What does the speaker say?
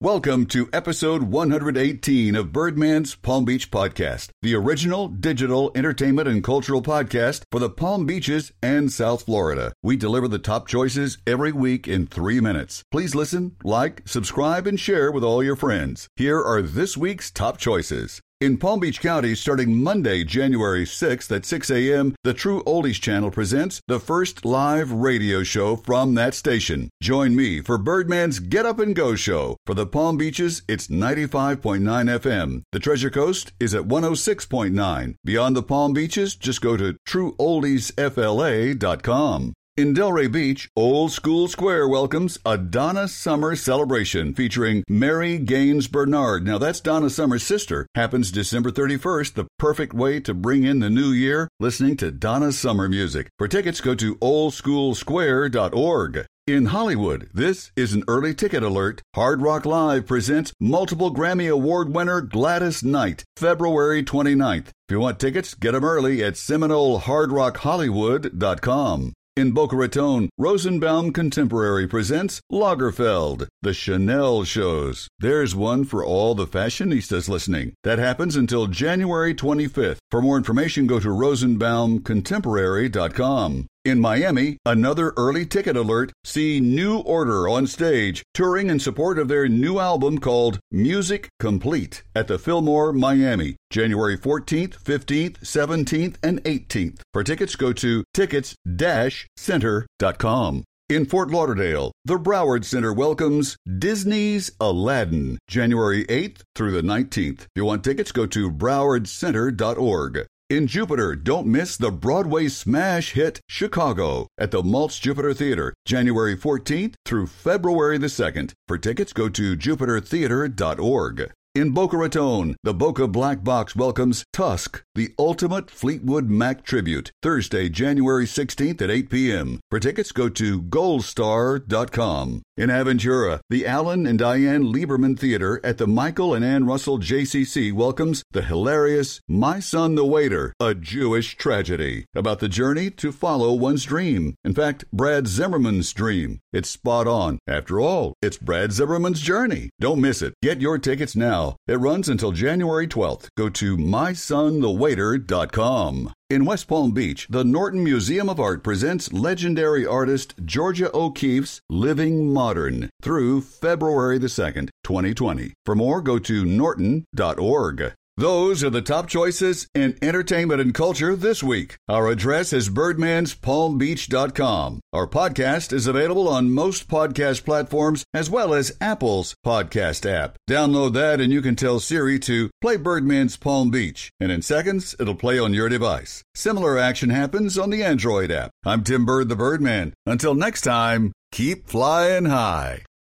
Welcome to episode 118 of Birdman's Palm Beach Podcast, the original digital entertainment and cultural podcast for the Palm Beaches and South Florida. We deliver the top choices every week in three minutes. Please listen, like, subscribe, and share with all your friends. Here are this week's top choices. In Palm Beach County, starting Monday, January 6th at 6 a.m., the True Oldies channel presents the first live radio show from that station. Join me for Birdman's Get Up and Go show. For the Palm Beaches, it's 95.9 FM. The Treasure Coast is at 106.9. Beyond the Palm Beaches, just go to trueoldiesfla.com. In Delray Beach, Old School Square welcomes a Donna Summer celebration featuring Mary Gaines Bernard. Now, that's Donna Summer's sister. Happens December 31st, the perfect way to bring in the new year, listening to Donna Summer music. For tickets, go to oldschoolsquare.org. In Hollywood, this is an early ticket alert. Hard Rock Live presents multiple Grammy Award winner Gladys Knight, February 29th. If you want tickets, get them early at SeminoleHardRockHollywood.com. In Boca Raton, Rosenbaum Contemporary presents Lagerfeld, the Chanel shows. There's one for all the fashionistas listening. That happens until January 25th. For more information, go to rosenbaumcontemporary.com. In Miami, another early ticket alert. See New Order on stage, touring in support of their new album called Music Complete at the Fillmore, Miami, January 14th, 15th, 17th, and 18th. For tickets, go to tickets-center.com. In Fort Lauderdale, the Broward Center welcomes Disney's Aladdin, January 8th through the 19th. If you want tickets, go to browardcenter.org. In Jupiter, don't miss the Broadway smash hit Chicago at the Maltz Jupiter Theater, January 14th through February the 2nd. For tickets, go to jupitertheater.org. In Boca Raton, the Boca Black Box welcomes Tusk, the ultimate Fleetwood Mac tribute, Thursday, January 16th at 8 p.m. For tickets, go to goldstar.com. In Aventura, the Alan and Diane Lieberman Theater at the Michael and Ann Russell JCC welcomes the hilarious My Son the Waiter, a Jewish tragedy about the journey to follow one's dream. In fact, Brad Zimmerman's dream. It's spot on. After all, it's Brad Zimmerman's journey. Don't miss it. Get your tickets now. It runs until January 12th. Go to mysonthewaiter.com. In West Palm Beach, the Norton Museum of Art presents legendary artist Georgia O'Keeffe's Living Modern through February the 2nd, 2020. For more, go to norton.org. Those are the top choices in entertainment and culture this week. Our address is birdmanspalmbeach.com. Our podcast is available on most podcast platforms as well as Apple's podcast app. Download that and you can tell Siri to play Birdman's Palm Beach. And in seconds, it'll play on your device. Similar action happens on the Android app. I'm Tim Bird the Birdman. Until next time, keep flying high.